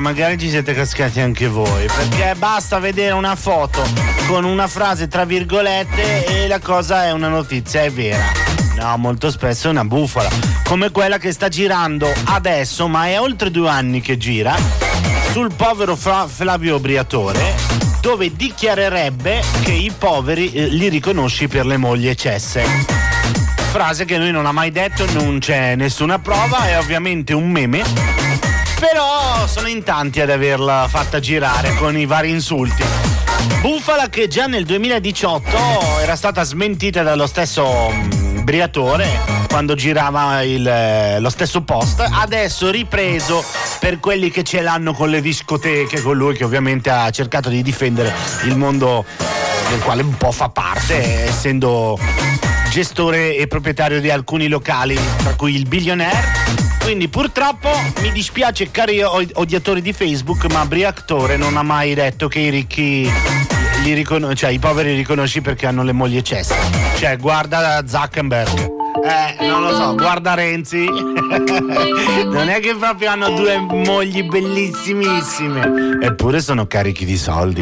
Magari ci siete cascati anche voi, perché basta vedere una foto con una frase tra virgolette e la cosa è una notizia, è vera. No, molto spesso è una bufala, come quella che sta girando adesso, ma è oltre due anni che gira, sul povero Fra- Flavio Briatore, dove dichiarerebbe che i poveri eh, li riconosci per le mogli cesse. Frase che lui non ha mai detto, non c'è nessuna prova, è ovviamente un meme. Però sono in tanti ad averla fatta girare con i vari insulti. Bufala che già nel 2018 era stata smentita dallo stesso mm, Briatore quando girava il, eh, lo stesso post, adesso ripreso per quelli che ce l'hanno con le discoteche, con lui che ovviamente ha cercato di difendere il mondo del quale un po' fa parte, essendo gestore e proprietario di alcuni locali, tra cui il Billionaire. Quindi purtroppo mi dispiace cari odiatori di Facebook, ma Briactore non ha mai detto che i ricchi li riconos- cioè i poveri riconosci perché hanno le mogli cesse. Cioè, guarda Zuckerberg. Eh, non lo so, guarda Renzi. non è che proprio hanno due mogli bellissimissime. Eppure sono carichi di soldi.